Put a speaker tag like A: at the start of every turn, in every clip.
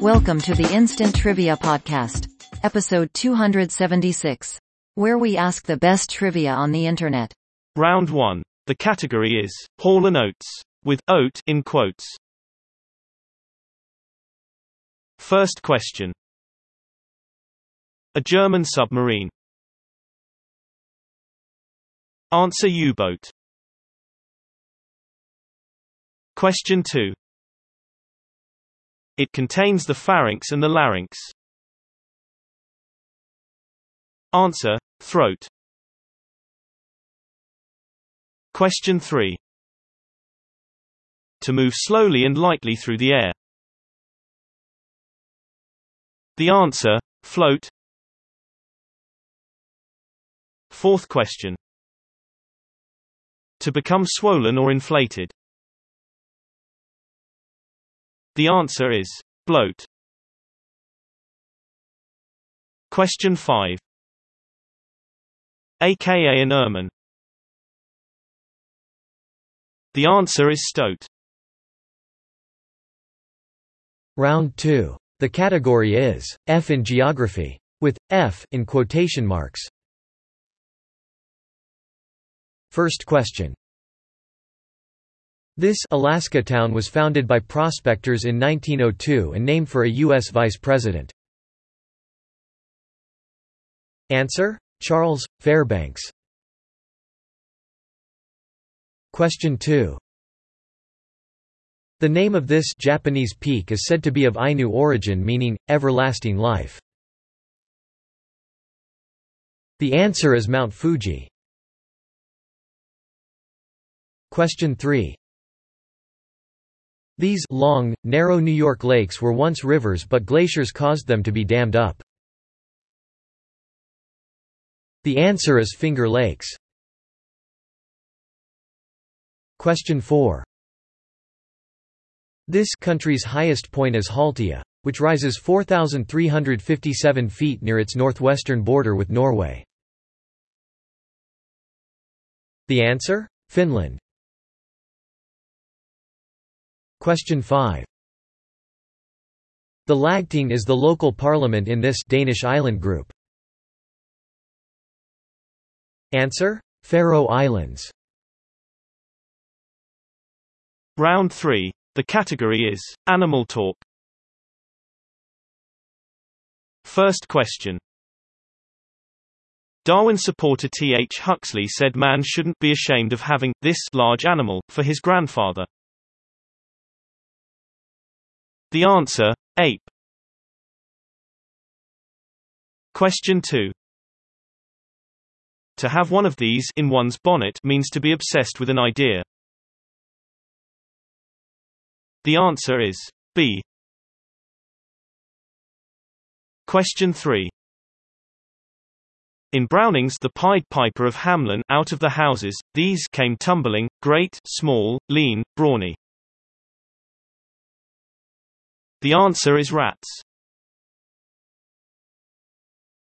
A: Welcome to the Instant Trivia Podcast, episode 276, where we ask the best trivia on the internet.
B: Round 1. The category is Hall and Oates, with oat in quotes. First question. A German submarine. Answer U-boat. Question 2. It contains the pharynx and the larynx. Answer, throat. Question 3. To move slowly and lightly through the air. The answer, float. Fourth question. To become swollen or inflated. The answer is bloat. Question 5. AKA an ermine. The answer is stoat.
C: Round 2. The category is F in geography. With F in quotation marks. First question. This Alaska town was founded by prospectors in 1902 and named for a U.S. vice president. Answer? Charles, Fairbanks. Question 2. The name of this Japanese peak is said to be of Ainu origin meaning, everlasting life. The answer is Mount Fuji. Question 3. These long, narrow New York lakes were once rivers but glaciers caused them to be dammed up. The answer is Finger Lakes. Question 4. This country's highest point is Haltia, which rises 4,357 feet near its northwestern border with Norway. The answer? Finland. Question 5. The Lagting is the local parliament in this Danish island group. Answer? Faroe Islands.
B: Round 3. The category is Animal Talk. First question. Darwin supporter T. H. Huxley said man shouldn't be ashamed of having this large animal for his grandfather. The answer, ape. Question 2. To have one of these in one's bonnet means to be obsessed with an idea. The answer is bee. Question 3. In Browning's The Pied Piper of Hamelin out of the houses, these came tumbling, great, small, lean, brawny. The answer is rats.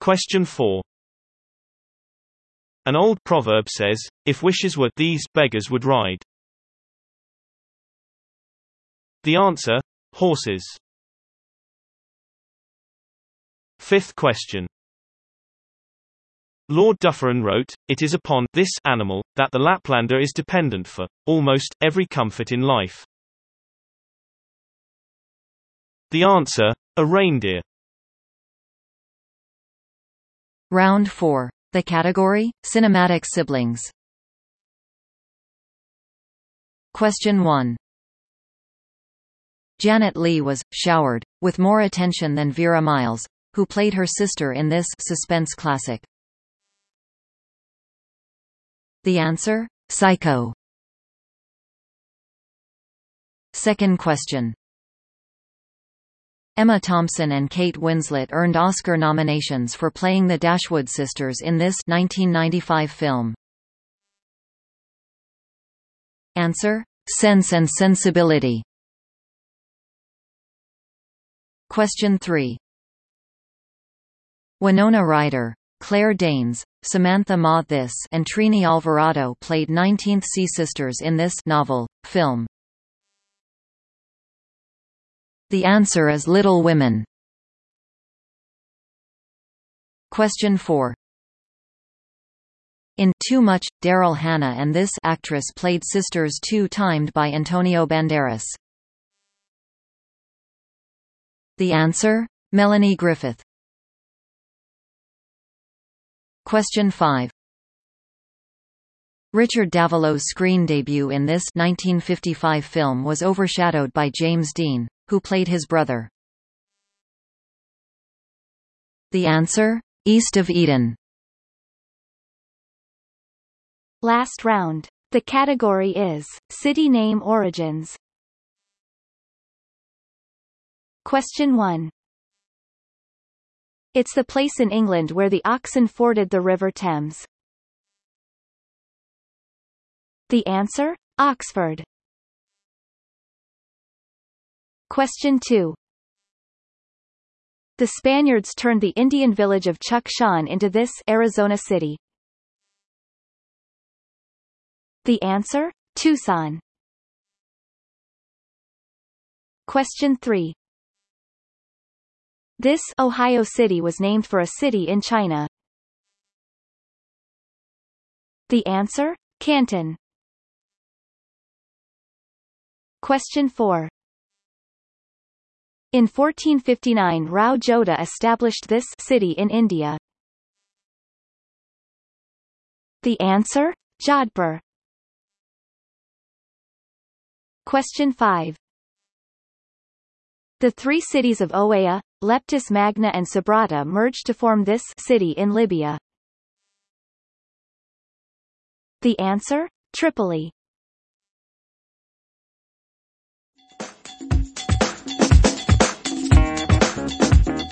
B: Question 4. An old proverb says, if wishes were these beggars would ride. The answer, horses. Fifth question. Lord Dufferin wrote, It is upon this animal that the Laplander is dependent for almost every comfort in life. The answer, a reindeer.
A: Round 4. The category, Cinematic Siblings. Question 1. Janet Leigh was showered with more attention than Vera Miles, who played her sister in this suspense classic. The answer? Psycho. Second question. Emma Thompson and Kate Winslet earned Oscar nominations for playing the Dashwood sisters in this 1995 film. Answer: Sense and Sensibility. Question 3. Winona Ryder, Claire Danes, Samantha Mathis and Trini Alvarado played 19th Sea Sisters in this novel, film? The answer is Little Women. Question 4. In Two Much, Daryl Hannah and this actress played sisters two-timed by Antonio Banderas. The answer? Melanie Griffith. Question 5. Richard Davalos's screen debut in this 1955 film was overshadowed by James Dean, who played his brother. The answer? East of Eden.
D: Last round. The category is City Name Origins. Question 1. It's the place in England where the oxen forded the River Thames. The answer? Oxford. Question 2. The Spaniards turned the Indian village of Chukshan into this Arizona City. The answer? Tucson. Question 3. This Ohio City was named for a city in China. The answer? Canton. Question 4. In 1459 Rao Jodha established this city in India. The answer? Jodhpur. Question 5. The three cities of Oea, Leptis Magna and Sabrata merged to form this city in Libya. The answer? Tripoli.